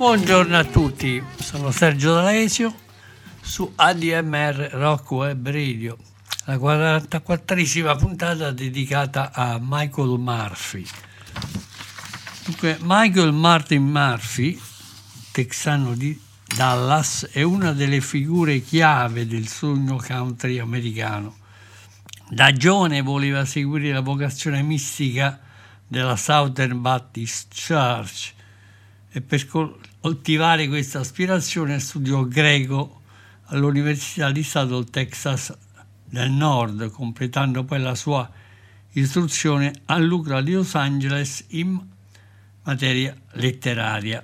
Buongiorno a tutti, sono Sergio D'Alesio su ADMR Rock Web Radio, la 44esima puntata dedicata a Michael Murphy. Dunque, Michael Martin Murphy, texano di Dallas, è una delle figure chiave del sogno country americano. Da giovane voleva seguire la vocazione mistica della Southern Baptist Church e per coltivare questa aspirazione studiò greco all'Università di Stato del Texas del Nord, completando poi la sua istruzione all'UCLA di Los Angeles in materia letteraria.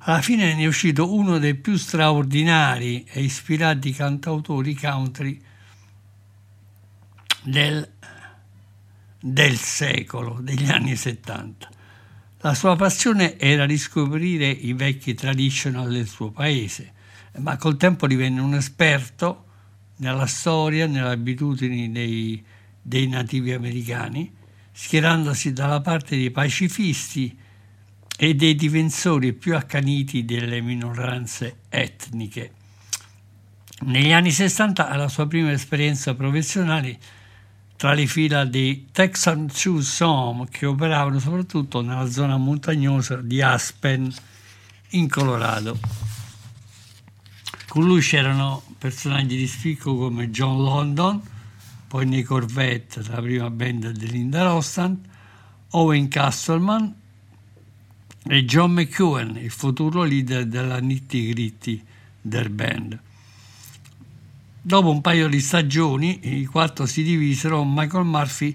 Alla fine ne è uscito uno dei più straordinari e ispirati cantautori country del, del secolo, degli anni 70. La sua passione era riscoprire i vecchi traditional del suo paese, ma col tempo divenne un esperto nella storia, nelle abitudini dei, dei nativi americani, schierandosi dalla parte dei pacifisti e dei difensori più accaniti delle minoranze etniche. Negli anni 60 alla sua prima esperienza professionale tra le fila dei Texan Som che operavano soprattutto nella zona montagnosa di Aspen in Colorado. Con lui c'erano personaggi di spicco come John London, poi nei Corvette, la prima band di Linda Rostand, Owen Castleman e John McEwen, il futuro leader della Nitty Gritty del band. Dopo un paio di stagioni, i quattro si divisero, Michael Murphy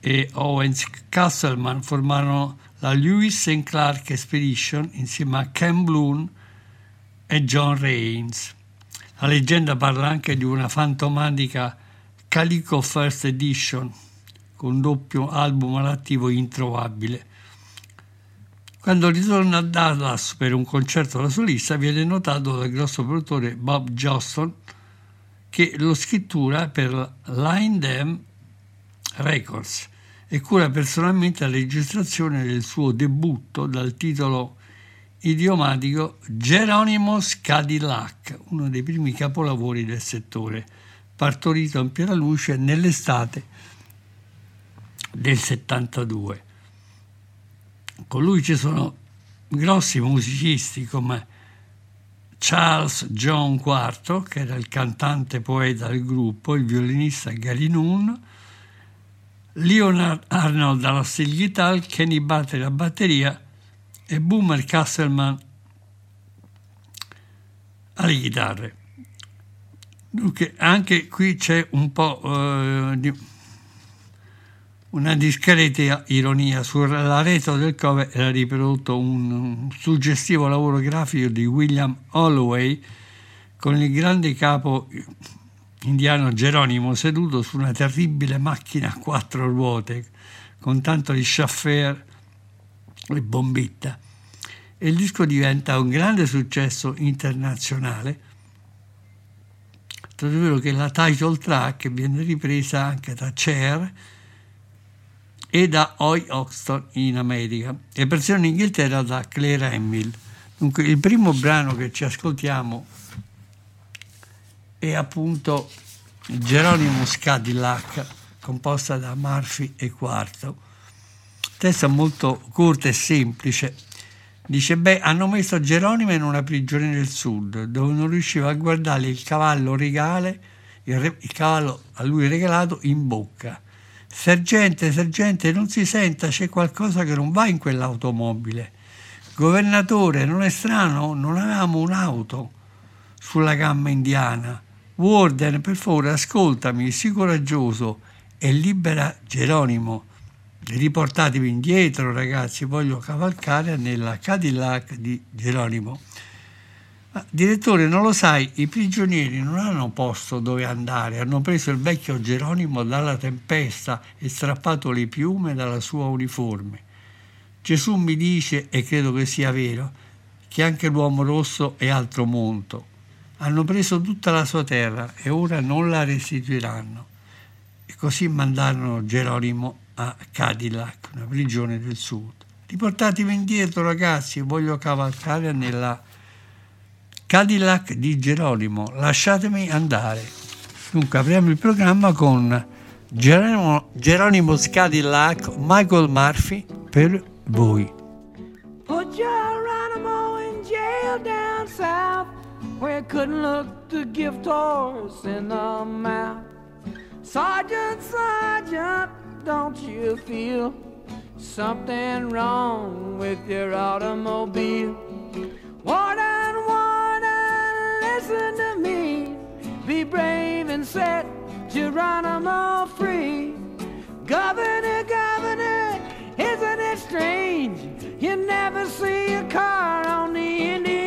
e Owens Castleman formarono la Lewis and Clark Expedition insieme a Ken Bloom e John Rains. La leggenda parla anche di una fantomatica Calico First Edition con un doppio album all'attivo introvabile. Quando ritorna a Dallas per un concerto da solista viene notato dal grosso produttore Bob Johnston che lo scrittura per Line Them Records e cura personalmente la registrazione del suo debutto dal titolo idiomatico Geronimo's Cadillac, uno dei primi capolavori del settore, partorito in piena luce nell'estate del 72. Con lui ci sono grossi musicisti come Charles John IV, che era il cantante poeta del gruppo, il violinista Gary Noon, Leonard Arnold alla steel guitar, Kenny Bartley alla batteria e Boomer Castleman alle chitarre. Dunque, anche qui c'è un po' eh, di una discreta ironia. Sulla retro del cover era riprodotto un, suggestivo lavoro grafico di William Holloway con il grande capo indiano Geronimo seduto su una terribile macchina a quattro ruote con tanto di chauffeur e bombetta. E il disco diventa un grande successo internazionale tanto è vero che la title track viene ripresa anche da Cher e da Hoy Oxton in America e versione in Inghilterra da Claire Hamill. Dunque il primo brano che ci ascoltiamo è appunto Geronimo Cadillac composta da Murphy e Quarto. Testa molto corta e semplice. Dice, beh, hanno messo Geronimo in una prigione del sud, dove non riusciva a guardare il cavallo regale, il, re- il cavallo a lui regalato in bocca. Sergente, sergente, non si senta, c'è qualcosa che non va in quell'automobile. Governatore, non è strano, non avevamo un'auto sulla gamma indiana. Warden, per favore, ascoltami, sii coraggioso e libera Geronimo. Riportatevi indietro, ragazzi, voglio cavalcare nella Cadillac di Geronimo. Ma, direttore, non lo sai, i prigionieri non hanno posto dove andare, hanno preso il vecchio Geronimo dalla tempesta e strappato le piume dalla sua uniforme. Gesù mi dice, e credo che sia vero, che anche l'uomo rosso è altro monto. Hanno preso tutta la sua terra e ora non la restituiranno. E così mandarono Geronimo a Cadillac, una prigione del sud. Riportatevi indietro, ragazzi, voglio cavalcare nella Cadillac di Geronimo, lasciatemi andare. Dunque apriamo il programma con Geronimo, Geronimo Cadillac, Michael Murphy per voi. Put Geronimo in jail down south where he couldn't look the gift horse in the mouth. Sergeant, Sergeant, don't you feel something wrong with your automobile? Warden, listen to me. Be brave and set Geronimo free. Governor, Governor, isn't it strange? You never see a car on the Indian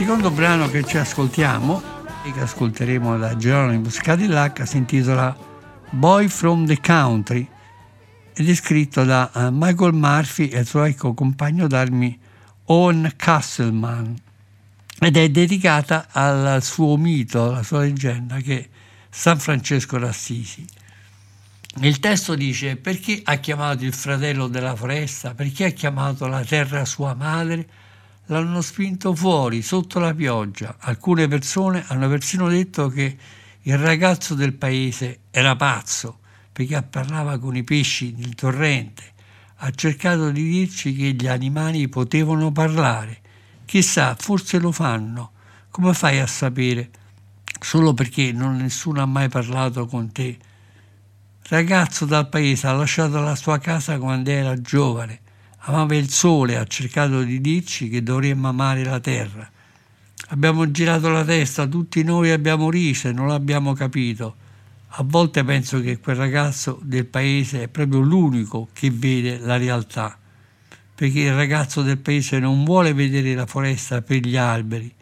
secondo brano che ci ascoltiamo e che ascolteremo da Geronimo Cadillac si intitola Boy from the Country ed è scritto da eh, Michael Murphy e il suo ecco compagno d'armi Owen Castleman ed è dedicata al suo mito, alla sua leggenda che è San Francesco d'Assisi. Il testo dice perché ha chiamato il fratello della foresta, perché ha chiamato la terra sua madre, l'hanno spinto fuori sotto la pioggia. Alcune persone hanno persino detto che il ragazzo del paese era pazzo perché parlava con i pesci del torrente. Ha cercato di dirci che gli animali potevano parlare. Chissà, forse lo fanno. Come fai a sapere? Solo perché non nessuno ha mai parlato con te. Ragazzo dal paese ha lasciato la sua casa quando era giovane amava il sole, ha cercato di dirci che dovremmo amare la terra. Abbiamo girato la testa, tutti noi abbiamo riso e non l'abbiamo capito. A volte penso che quel ragazzo del paese è proprio l'unico che vede la realtà, perché il ragazzo del paese non vuole vedere la foresta per gli alberi.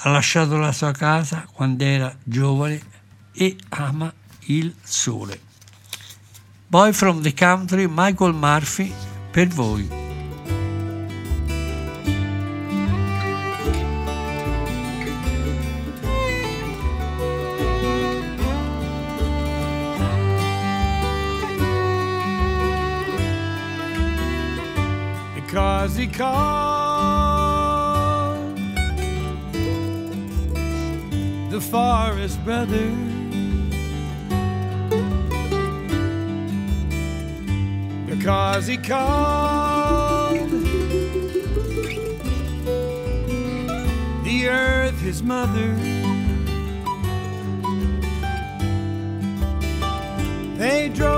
Ha lasciato la sua casa quando era giovane e ama il sole. Boy from the Country, Michael Murphy, per voi. because he called the forest brother. Because he called the earth his mother. They drove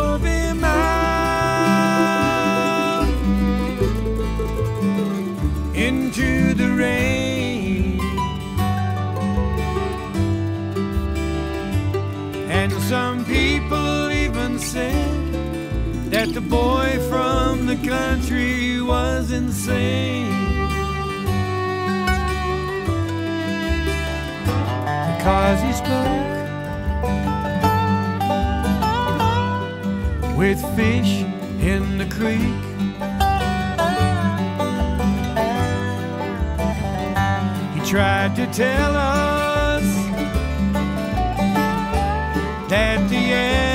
boy from the country was insane. Because he spoke with fish in the creek. He tried to tell us that the animals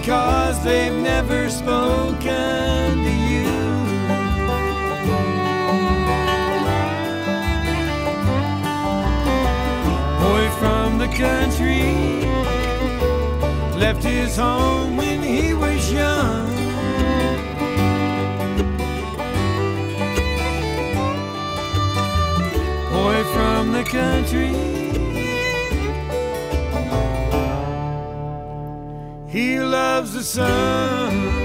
because they've never spoken to you. Boy from the country left his home when he was young. Boy from the country. He loves the sun.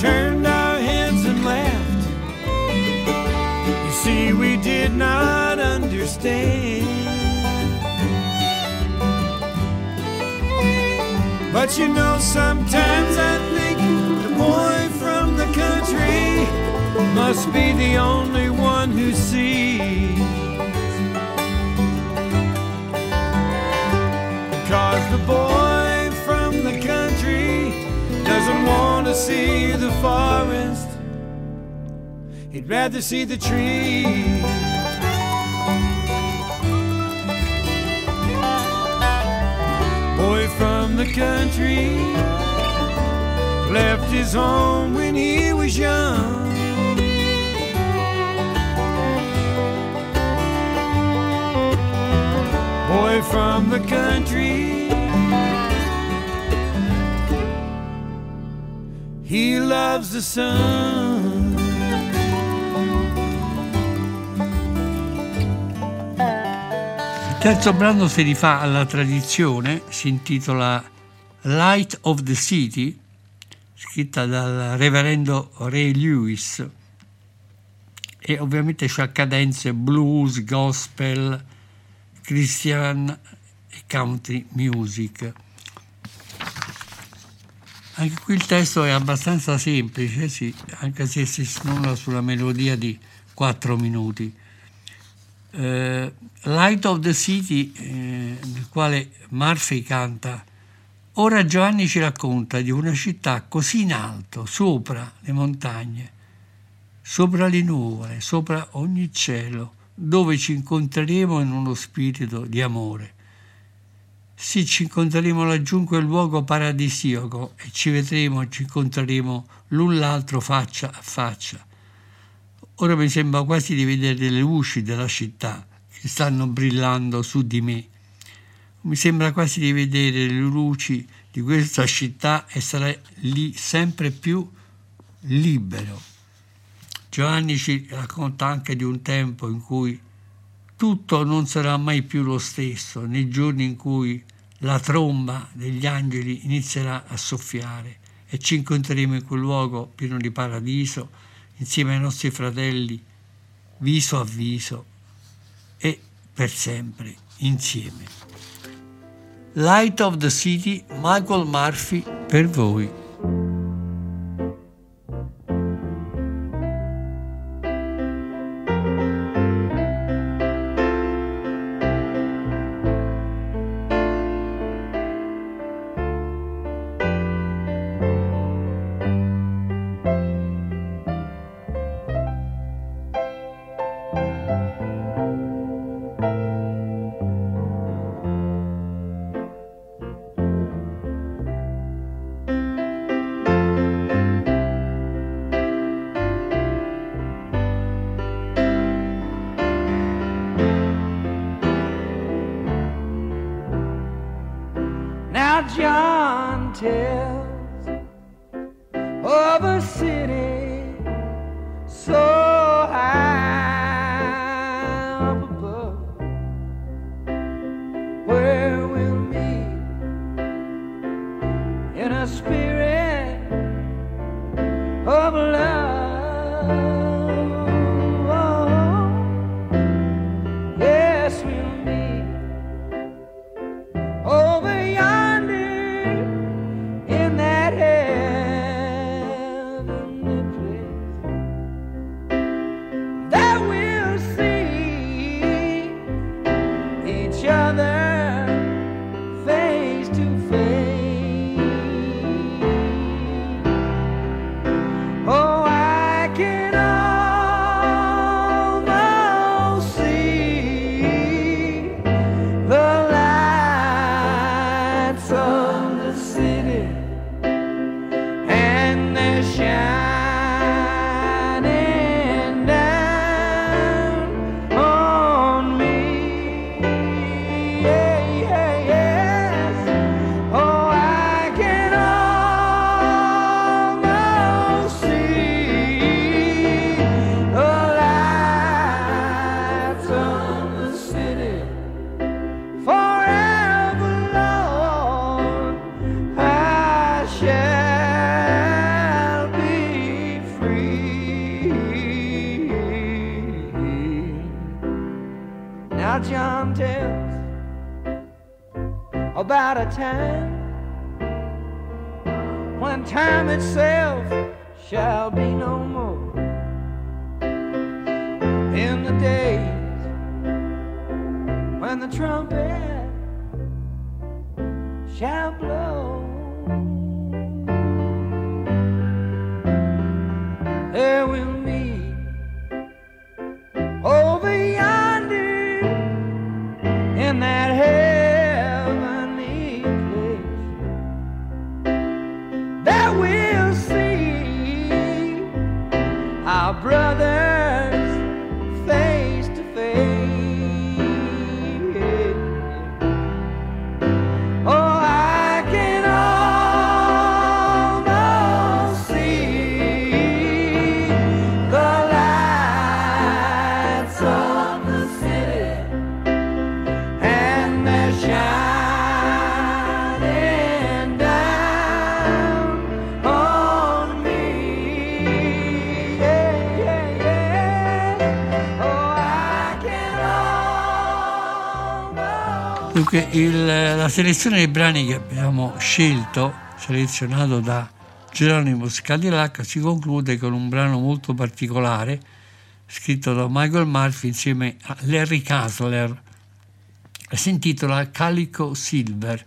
Turned our heads and laughed. You see, we did not understand. But you know, sometimes I think the boy from the country must be the only one who sees. See the forest he'd rather see the tree. Boy from the country left his home when he was young. Boy from the country. He loves the sun. Il terzo brano si rifà alla tradizione, si intitola Light of the City, scritta dal reverendo Ray Lewis e ovviamente c'ha cadenze blues, gospel, christian e country music. Anche qui il testo è abbastanza semplice, sì, anche se si snoda sulla melodia di 4 minuti. Eh, Light of the City, eh, nel quale Murphy canta Ora Giovanni ci racconta di una città così in alto, sopra le montagne, sopra le nuvole, sopra ogni cielo, dove ci incontreremo in uno spirito di amore. Sì, ci incontreremo laggiù in quel luogo paradisiaco e ci vedremo ci incontreremo l'un l'altro faccia a faccia. Ora mi sembra quasi di vedere le luci della città che stanno brillando su di me. Mi sembra quasi di vedere le luci di questa città e sarei lì sempre più libero. Giovanni ci racconta anche di un tempo in cui tutto non sarà mai più lo stesso, nei giorni in cui la tromba degli angeli inizierà a soffiare e ci incontreremo in quel luogo pieno di paradiso insieme ai nostri fratelli, viso a viso e per sempre insieme. Light of the City, Michael Murphy per voi. Dunque, il- la selezione dei brani che abbiamo scelto, selezionato da Geronimo Cadillac, si conclude con un brano molto particolare, scritto da Michael Murphy insieme a Larry Kasler, e si intitola Calico Silver.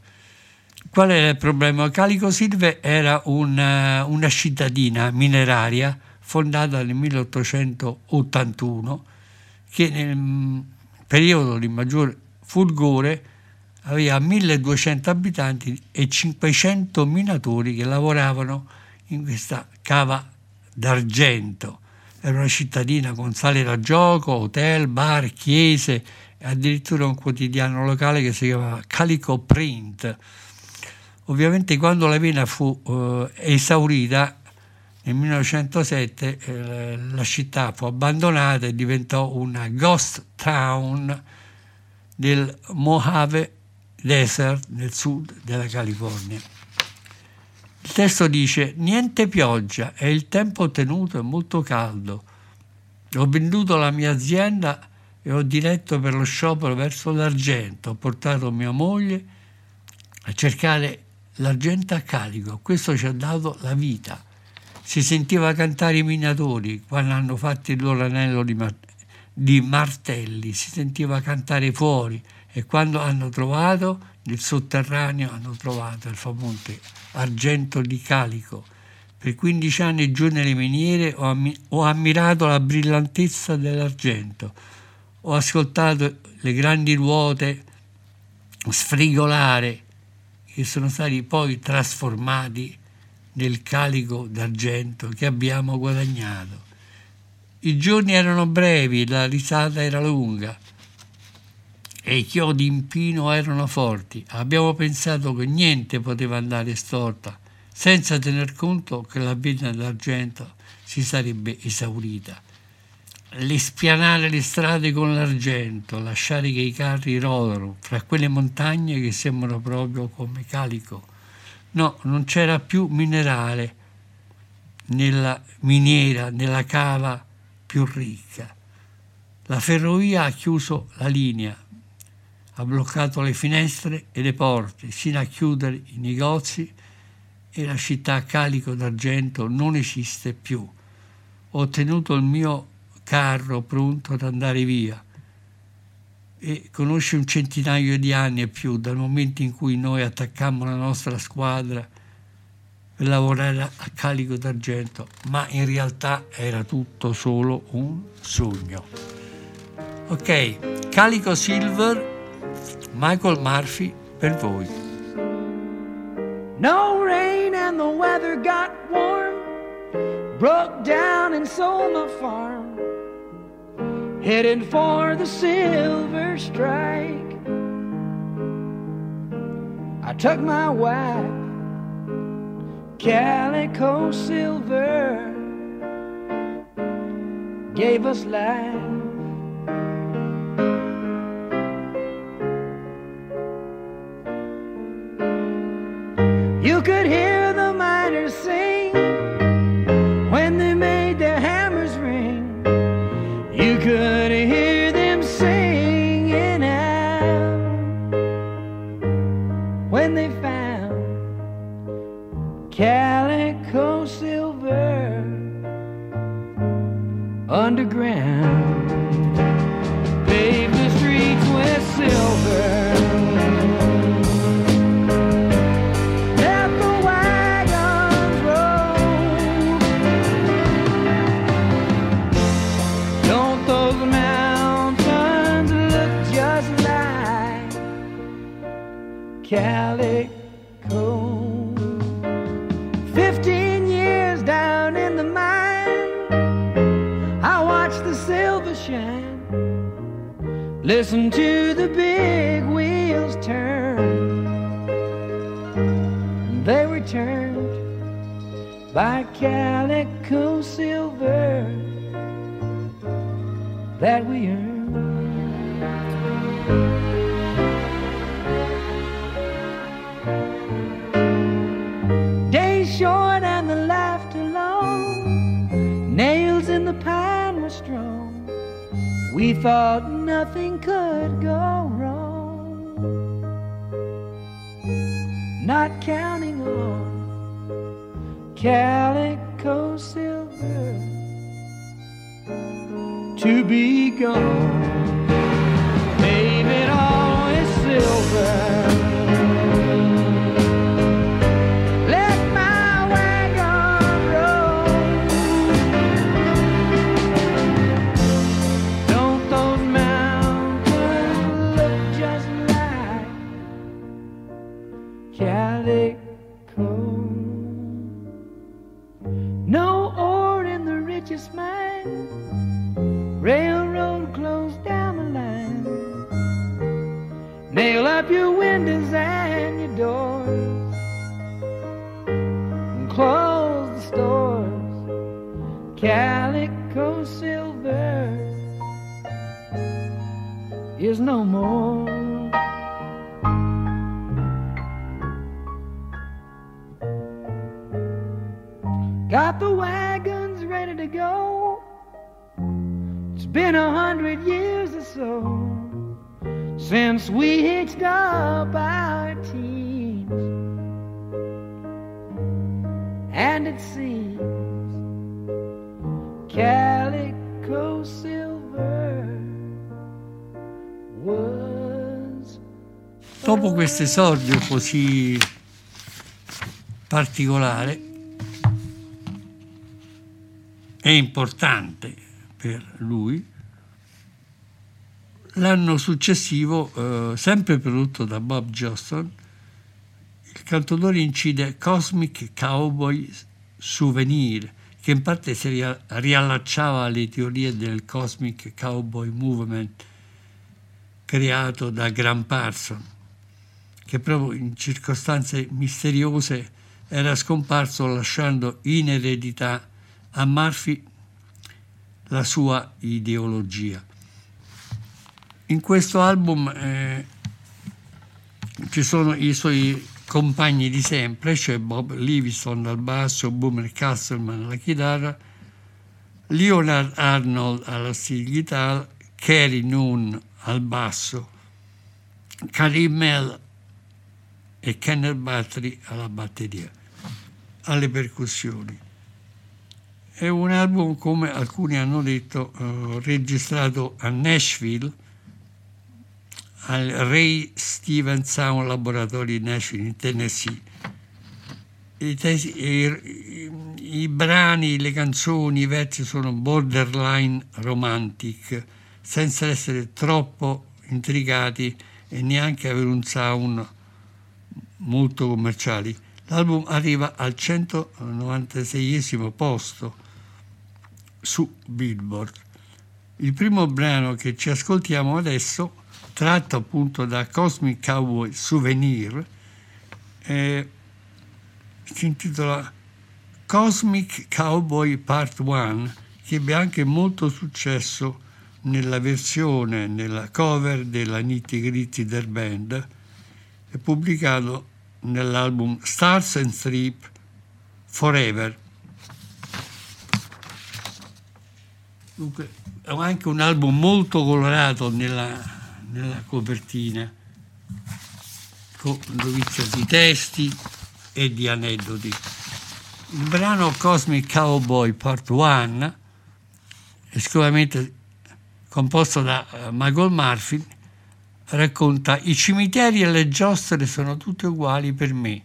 Qual era il problema? Calico Silver era una, una cittadina mineraria fondata nel 1881 che nel mm, periodo di maggior fulgore aveva 1200 abitanti e 500 minatori che lavoravano in questa cava d'argento. Era una cittadina con sale da gioco, hotel, bar, chiese e addirittura un quotidiano locale che si chiamava Calico Print. Ovviamente quando la vena fu eh, esaurita nel 1907 eh, la città fu abbandonata e diventò una ghost town del Mojave Desert nel sud della California. Il testo dice: Niente pioggia, è il tempo tenuto e molto caldo. Ho venduto la mia azienda e ho diretto per lo sciopero verso l'argento. Ho portato mia moglie a cercare l'argento a carico. Questo ci ha dato la vita. Si sentiva cantare i minatori quando hanno fatto il loro anello di, mar- di martelli, si sentiva cantare fuori e quando hanno trovato nel sotterraneo hanno trovato il famoso argento di calico. Per 15 anni giù nelle miniere ho, ammi- ho ammirato la brillantezza dell'argento, ho ascoltato le grandi ruote sfrigolare che sono stati poi trasformati nel calico d'argento che abbiamo guadagnato. I giorni erano brevi, la risata era lunga e i chiodi in pino erano forti. Abbiamo pensato che niente poteva andare storta, senza tener conto che la vena d'argento si sarebbe esaurita. Le spianare le strade con l'argento, lasciare che i carri rodano fra quelle montagne che sembrano proprio come calico. No, non c'era più minerale nella miniera, nella cava più ricca. La ferrovia ha chiuso la linea, ha bloccato le finestre e le porte, sino a chiudere i negozi e la città calico d'argento non esiste più. Ho tenuto il mio carro pronto ad andare via e conosce un centinaio di anni e più dal momento in cui noi attaccammo la nostra squadra per lavorare a calico d'argento, ma in realtà era tutto solo un sogno. Ok, Calico Silver, Michael Murphy per voi. No rain and the weather got warm. Broke down and sold my farm. Headed for the silver strike. I took my wife, Calico Silver, gave us life. You could Nail up your windows and your doors. And close the stores. Calico silver is no more. Got the wagons ready to go. It's been a hundred years or so since we hitched up our teams. And it seems calico silver was. Dopo questo esordio così particolare e importante per lui, l'anno successivo, eh, sempre prodotto da Bob Johnston, il cantautore incide Cosmic Cowboy Souvenir, che in parte si ria- riallacciava alle teorie del Cosmic Cowboy Movement creato da Graham Parson, che proprio in circostanze misteriose era scomparso lasciando in eredità a Murphy la sua ideologia. In questo album eh, ci sono i suoi compagni di sempre, cioè Bob Livingston al basso, Boomer Castleman alla chitarra, Leonard Arnold alla steel guitar, Kerry Noon al basso, Karim Mel e Kenneth Battery alla batteria, alle percussioni. È un album, come alcuni hanno detto, eh, registrato a Nashville, al Ray Stevens Sound Laboratory Nashville, in Tennessee. I, tesi- i- i- brani, le canzoni, i versi sono borderline romantic, senza essere troppo intricati e neanche avere un sound molto commerciali. L'album arriva al 196 posto su Billboard. Il primo brano che ci ascoltiamo adesso, tratto appunto da Cosmic Cowboy Souvenir, eh, si intitola Cosmic Cowboy Part 1, che ebbe anche molto successo nella versione, nella cover della Nitty Gritty del band, e pubblicato nell'album Stars and Strip Forever. Dunque, è anche un album molto colorato nella, nella copertina, con dovizia di testi e di aneddoti. Il brano Cosmic Cowboy Part 1, esclusivamente composto da uh, Michael Murphy, racconta i cimiteri e le giostre sono tutte uguali per me.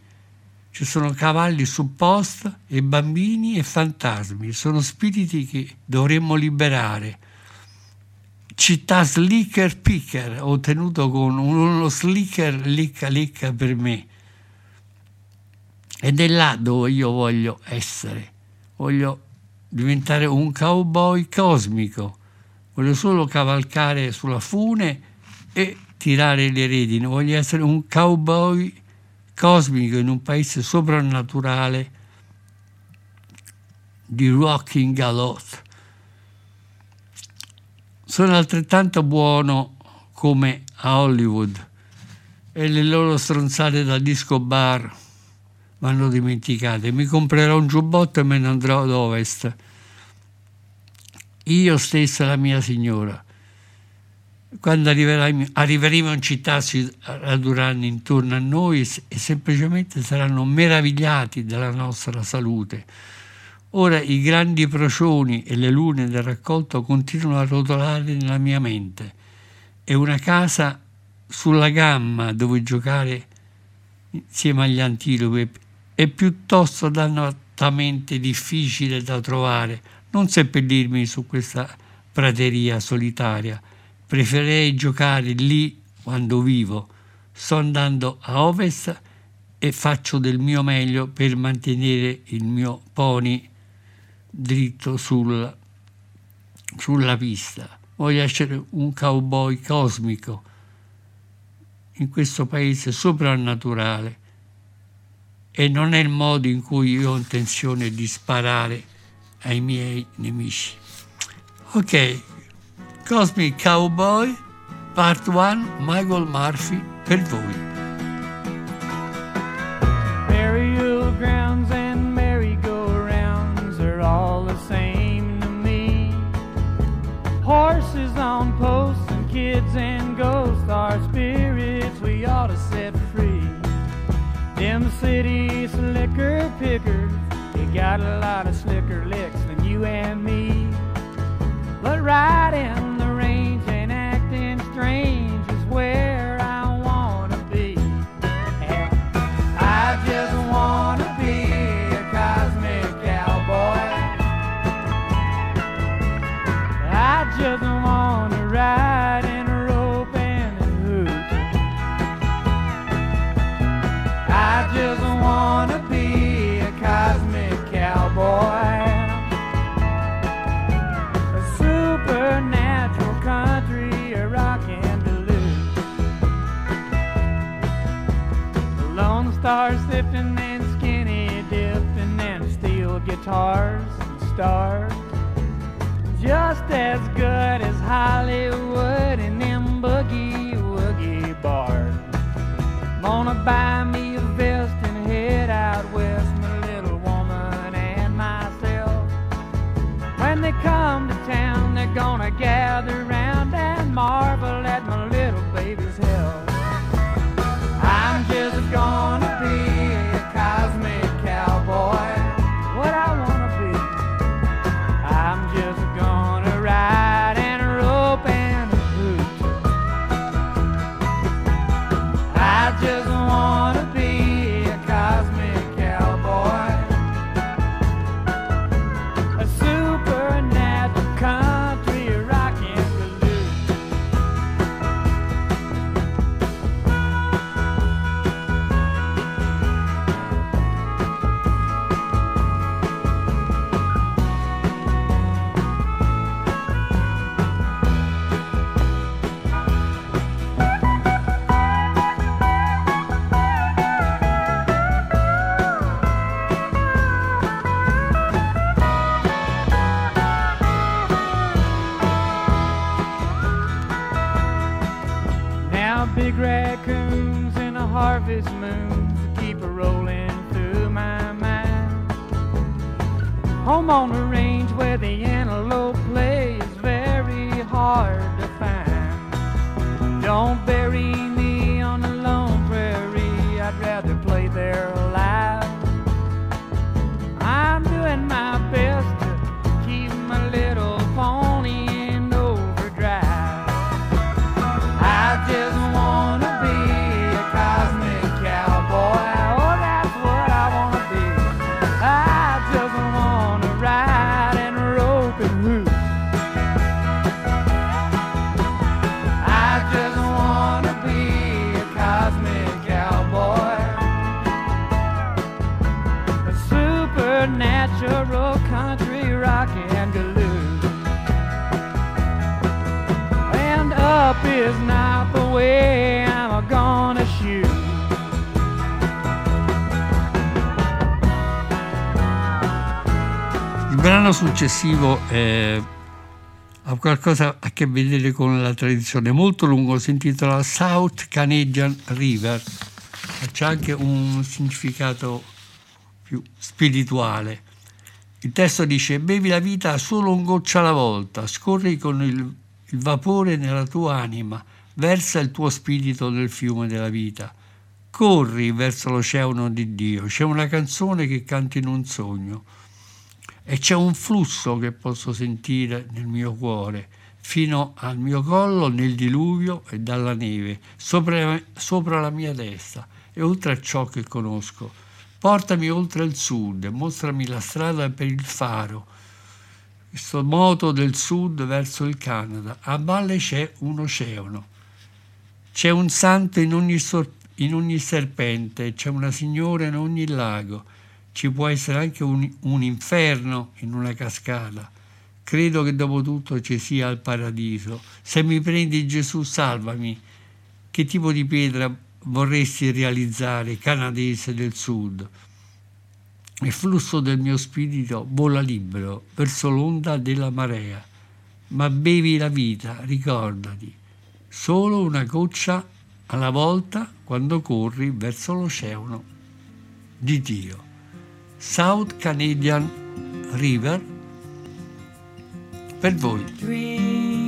Ci sono cavalli su posta e bambini e fantasmi, sono spiriti che dovremmo liberare. Città slicker picker, ho tenuto con uno slicker licca licca per me. Ed è là dove io voglio essere. Voglio diventare un cowboy cosmico. Voglio solo cavalcare sulla fune e tirare le redini. Voglio essere un cowboy cosmico in un paese soprannaturale di rocking galot. Sono altrettanto buono come a Hollywood e le loro stronzate da disco bar vanno dimenticate. Mi comprerò un giubbotto e me ne andrò ad ovest. Io stessa la mia signora. quando arriveremo, in città si raduranno intorno a noi e semplicemente saranno meravigliati della nostra salute. Ora i grandi procioni e le lune del raccolto continuano a rotolare nella mia mente e una casa sulla gamma dove giocare insieme agli antilopi è piuttosto dannatamente difficile da trovare. Non seppellirmi su questa prateria solitaria. Preferirei giocare lì quando vivo. Sto andando a ovest e faccio del mio meglio per mantenere il mio pony dritto sul- sulla pista. Voglio essere un cowboy cosmico in questo paese soprannaturale e non è il modo in cui io ho intenzione di sparare ai miei nemici. Ok, Cosmic Cowboy, Part 1, Michael Murphy per voi. City slicker pickers, they got a lot of slicker licks than you and me. But riding the range and acting strange is where guitars and stars. Just as good as Hollywood and them boogie woogie bars. Gonna buy me a vest and head out west, my little woman and myself. When they come to town, they're gonna gather round Don't bury brano successivo eh, ha qualcosa a che vedere con la tradizione, molto lungo, si intitola South Canadian River, c'è anche un significato più spirituale. Il testo dice: Bevi la vita solo un goccia alla volta, scorri con il il vapore nella tua anima, versa il tuo spirito nel fiume della vita. Corri verso l'oceano di Dio. C'è una canzone che canto in un sogno e c'è un flusso che posso sentire nel mio cuore, fino al mio collo nel diluvio e dalla neve, sopra, sopra la mia testa e oltre a ciò che conosco. Portami oltre il sud, mostrami la strada per il faro, questo moto del sud verso il Canada. A valle c'è un oceano. C'è un santo in ogni, sor- in ogni serpente, c'è una signora in ogni lago. Ci può essere anche un, un inferno in una cascata. Credo che dopo tutto ci sia il paradiso. Se mi prendi Gesù, salvami. Che tipo di pietra vorresti realizzare, canadese del sud? Il flusso del mio spirito vola libero verso l'onda della marea. Ma bevi la vita, ricordati, solo una goccia alla volta quando corri verso l'oceano di Dio. South Canadian River per voi.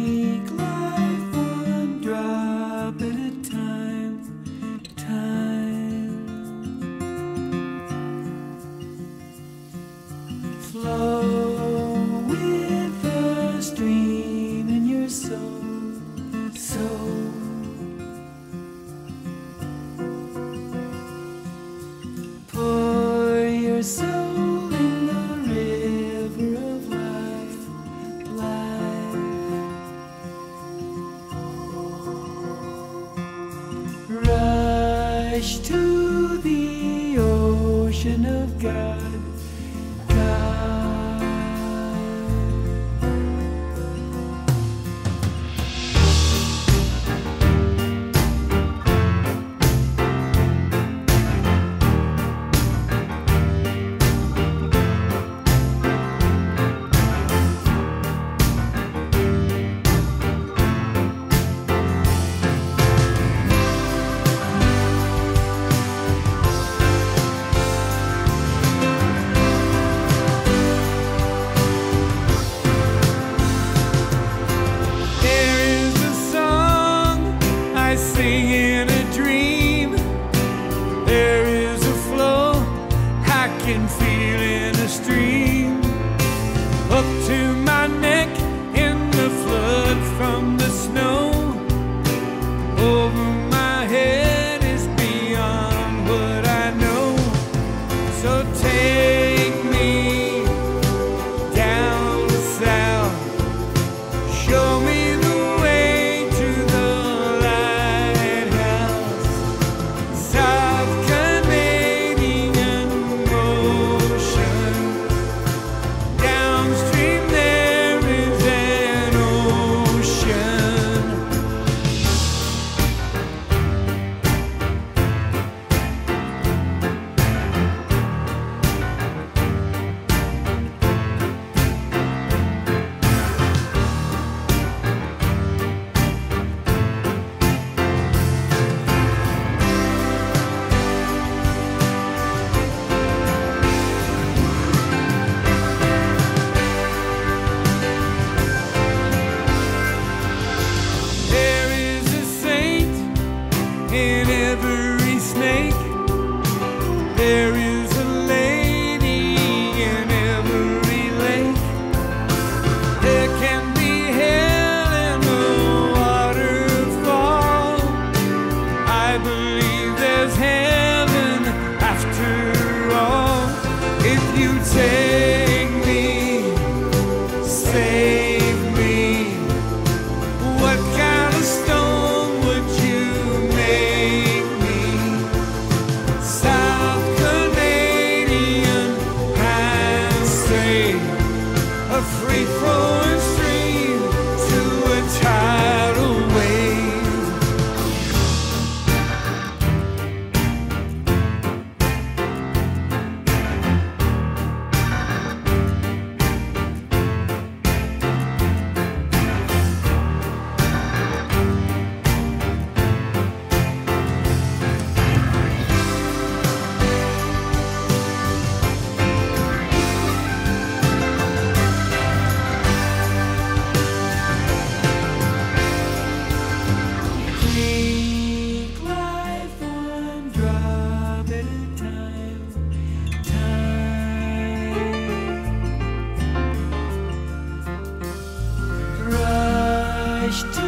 Reichtum.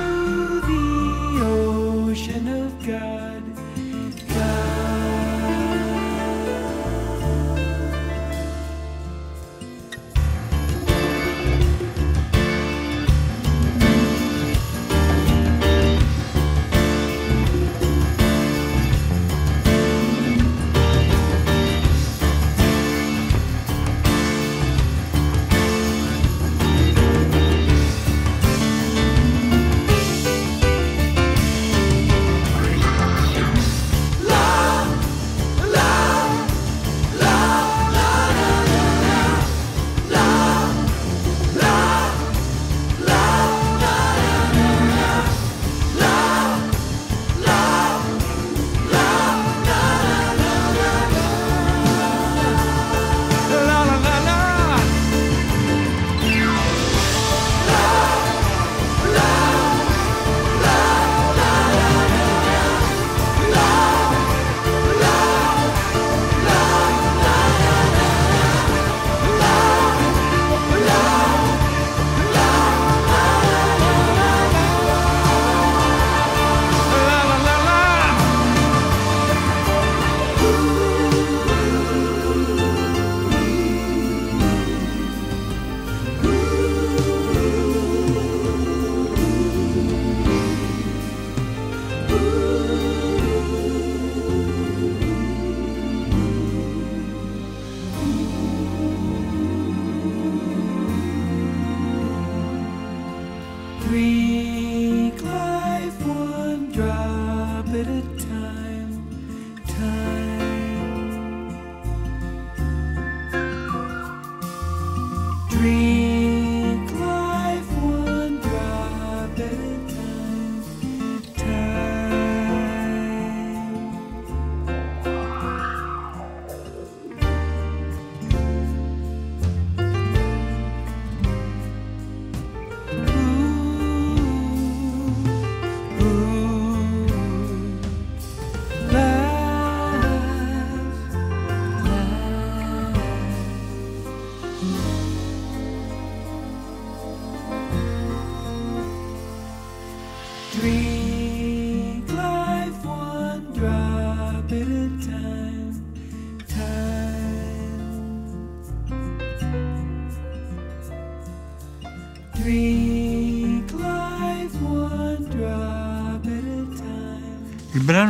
Ooh.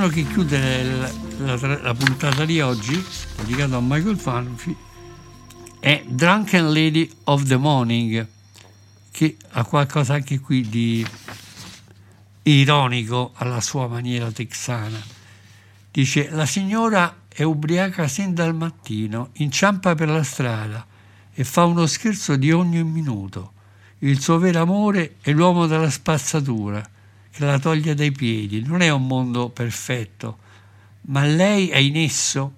Brano che chiude la, la la puntata di oggi, dedicato a Michael Fanfi, è Drunken Lady of the Morning, che ha qualcosa anche qui di ironico alla sua maniera texana. Dice, la signora è ubriaca sin dal mattino, inciampa per la strada e fa uno scherzo di ogni minuto. Il suo vero amore è l'uomo della spazzatura, che la toglie dai piedi. Non è un mondo perfetto, ma lei è in esso,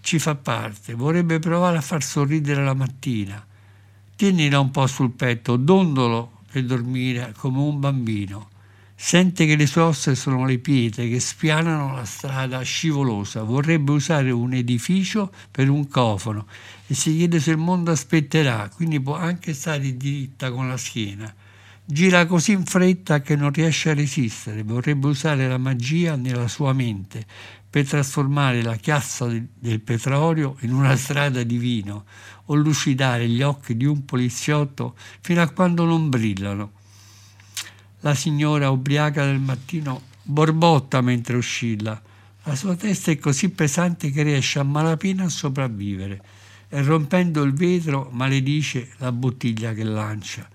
ci fa parte, vorrebbe provare a far sorridere la mattina. Tienila un po' sul petto, dondolo per dormire come un bambino. Sente che le sue ossa sono le pietre che spianano la strada scivolosa. Vorrebbe usare un edificio per un cofano e si chiede se il mondo aspetterà, quindi può anche stare diritta con la schiena. Gira così in fretta che non riesce a resistere. Vorrebbe usare la magia nella sua mente per trasformare la chiazza del- petrolio in una strada di vino o lucidare gli occhi di un poliziotto fino a quando non brillano. La signora ubriaca del mattino borbotta mentre oscilla. La sua testa è così pesante che riesce a malapena a sopravvivere e rompendo il vetro maledice la bottiglia che lancia.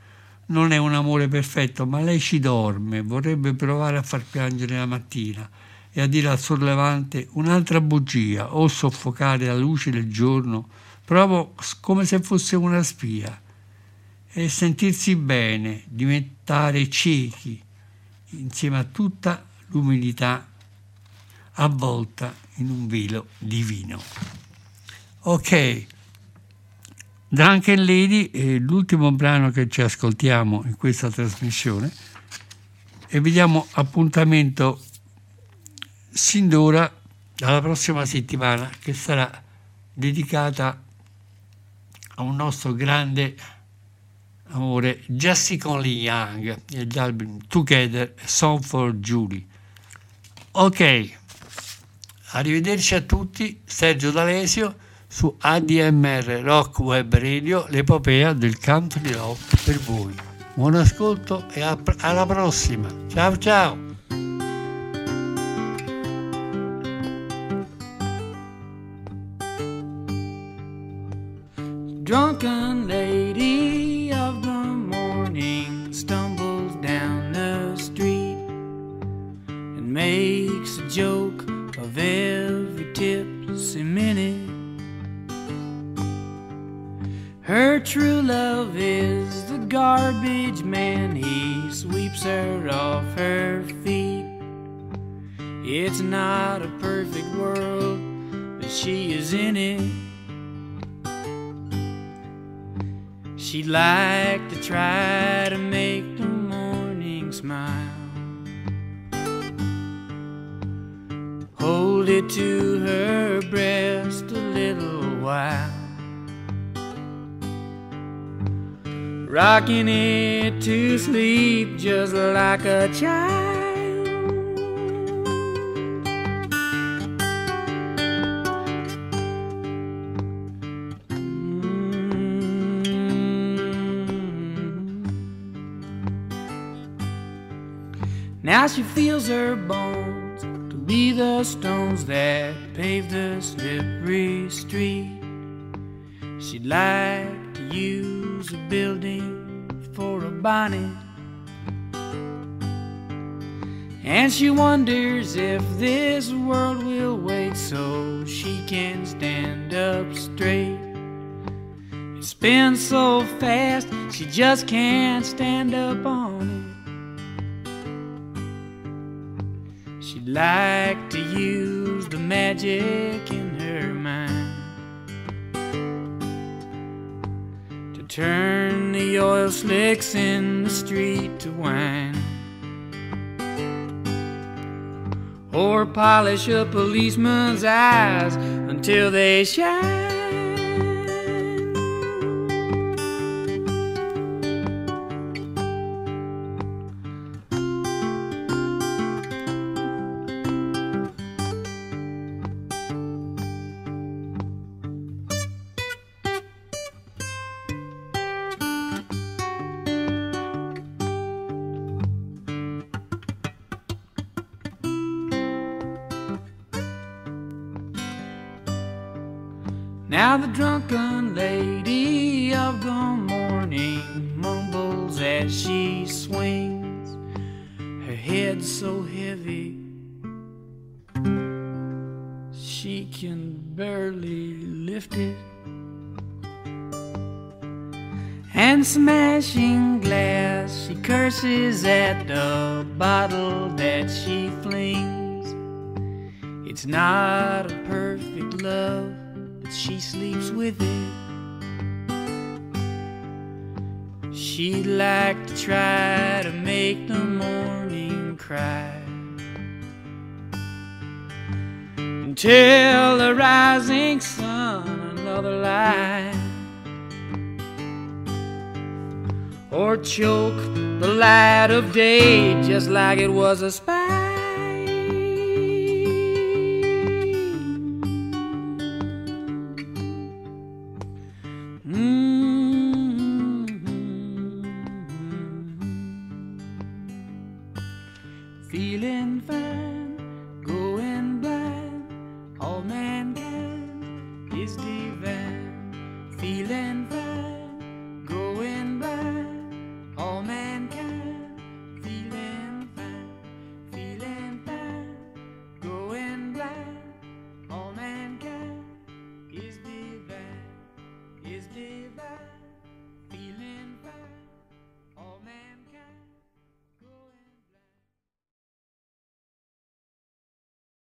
Non è un amore perfetto, ma lei ci dorme, vorrebbe provare a far piangere la mattina e a dire al sollevante un'altra bugia o soffocare la luce del giorno proprio come se fosse una spia e sentirsi bene, diventare ciechi insieme a tutta l'umiltà avvolta in un velo divino. Ok, Drunken Lady è l'ultimo brano che ci ascoltiamo in questa trasmissione e vi diamo appuntamento sin d'ora alla prossima settimana che sarà dedicata a un nostro grande amore, Jessica Lee Young, e gli album Together, Song for Julie. Ok, arrivederci a tutti, Sergio D'Alesio su ADMR Rock Web Radio, l'epopea del country rock per voi. Buon ascolto e alla prossima. Ciao ciao! Now she feels her bones to be the stones that pave the slippery street. She'd like to use a building for a bonnet. And she wonders if this world will wait so she can stand up straight. It spins so fast, she just can't stand up on like to use the magic in her mind to turn the oil slicks in the street to wine. Or polish a policeman's eyes until they shine. As she swings, her head so heavy she can barely lift it. And smashing glass, she curses at the bottle that she flings. It's not a perfect love, but she sleeps with it. She'd like to try to make the morning cry. Until the rising sun, another lie. Or choke the light of day just like it was a spy.